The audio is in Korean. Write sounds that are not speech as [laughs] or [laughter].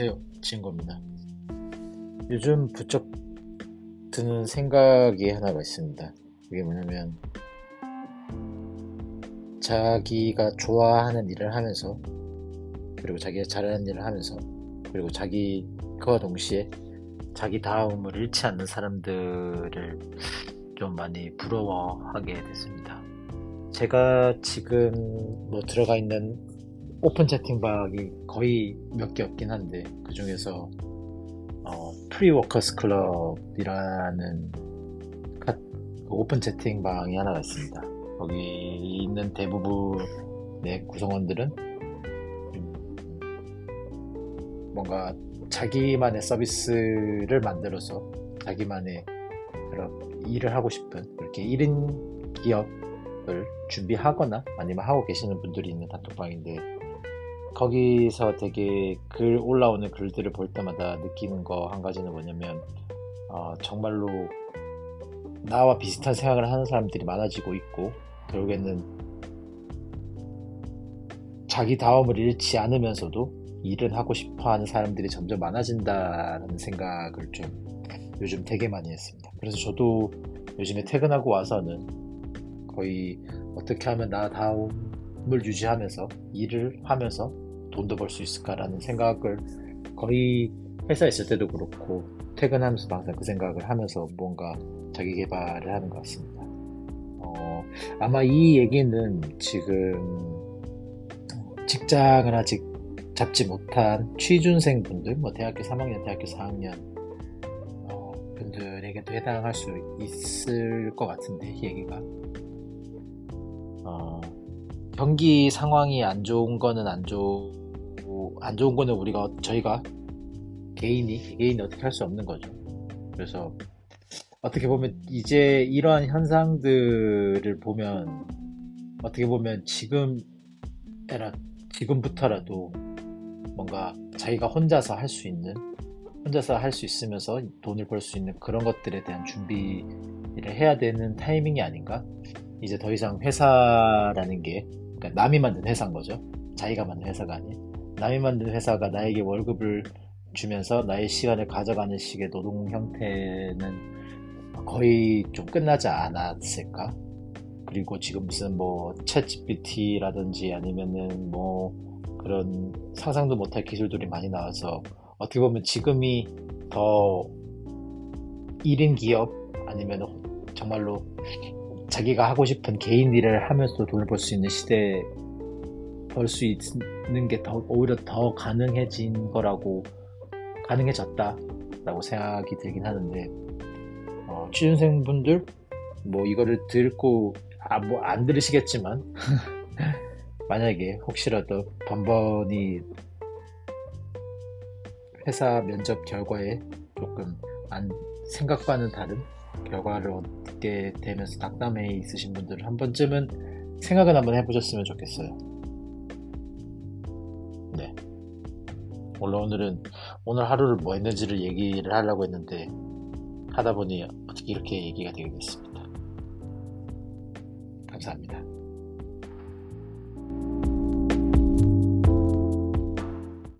안녕하세요 친구입니다. 요즘 부쩍 드는 생각이 하나가 있습니다. 그게 뭐냐면 자기가 좋아하는 일을 하면서 그리고 자기가 잘하는 일을 하면서 그리고 자기 그와 동시에 자기 다음을 잃지 않는 사람들을 좀 많이 부러워하게 됐습니다. 제가 지금 뭐 들어가 있는 오픈 채팅방이 거의 몇 개 없긴 한데 그 중에서 어, 프리워커스 클럽이라는 카, 그 오픈 채팅방이 하나가 있습니다. 거기 있는 대부분의 구성원들은 뭔가 자기만의 서비스를 만들어서 자기만의 그런 일을 하고 싶은 이렇게 1인 기업을 준비하거나 아니면 하고 계시는 분들이 있는 단톡방인데 거기서 되게 글 올라오는 글들을 볼 때마다 느끼는 거 한 가지는 뭐냐면 어, 정말로 나와 비슷한 생각을 하는 사람들이 많아지고 있고 결국에는 자기 다움을 잃지 않으면서도 일은 하고 싶어 하는 사람들이 점점 많아진다는 생각을 좀 요즘 되게 많이 했습니다. 그래서 저도 요즘에 퇴근하고 와서는 거의 어떻게 하면 나 다움 을 유지하면서 일을 하면서 돈도 벌 수 있을까라는 생각을 거의 회사에 있을 때도 그렇고 퇴근하면서도 항상 그 생각을 하면서 뭔가 자기 개발을 하는 것 같습니다. 어, 아마 이 얘기는 지금 직장을 아직 잡지 못한 취준생 분들, 뭐 대학교 3학년, 대학교 4학년 어, 분들에게도 해당할 수 있을 것 같은데 이 얘기가 어, 경기 상황이 안 좋은 거는 안 좋고 안 좋은 거는 우리가 저희가 개인이 개인이 어떻게 할 수 없는 거죠. 그래서 어떻게 보면 이제 이러한 현상들을 보면 어떻게 보면 지금 에라 지금부터라도 뭔가 자기가 혼자서 할 수 있는 혼자서 할 수 있으면서 돈을 벌 수 있는 그런 것들에 대한 준비를 해야 되는 타이밍이 아닌가 이제 더 이상 회사라는 게 그러니까 남이 만든 회사인 거죠 자기가 만든 회사가 아닌 남이 만든 회사가 나에게 월급을 주면서 나의 시간을 가져가는 식의 노동 형태는 거의 좀 끝나지 않았을까? 그리고 지금 무슨 뭐 챗 GPT라든지 아니면은 뭐 그런 상상도 못할 기술들이 많이 나와서 어떻게 보면 지금이 더 1인 기업 아니면 정말로 자기가 하고 싶은 개인 일을 하면서 돈을 벌 수 있는 시대에 벌 수 있는 게 더, 오히려 더 가능해진 거라고 가능해졌다라고 생각이 들긴 하는데 어, 취준생분들 뭐 이거를 듣고 아 뭐 안 들으시겠지만 [laughs] 만약에 혹시라도 번번이 회사 면접 결과에 조금 안 생각과는 다른 결과를 얻게 되면서 낙담해 있으신 분들은 한 번쯤은 생각을 한번 해보셨으면 좋겠어요. 네. 원래 오늘은 오늘 하루를 뭐 했는지를 얘기를 하려고 했는데 하다 보니 어떻게 이렇게 얘기가 되게 됐습니다. 감사합니다.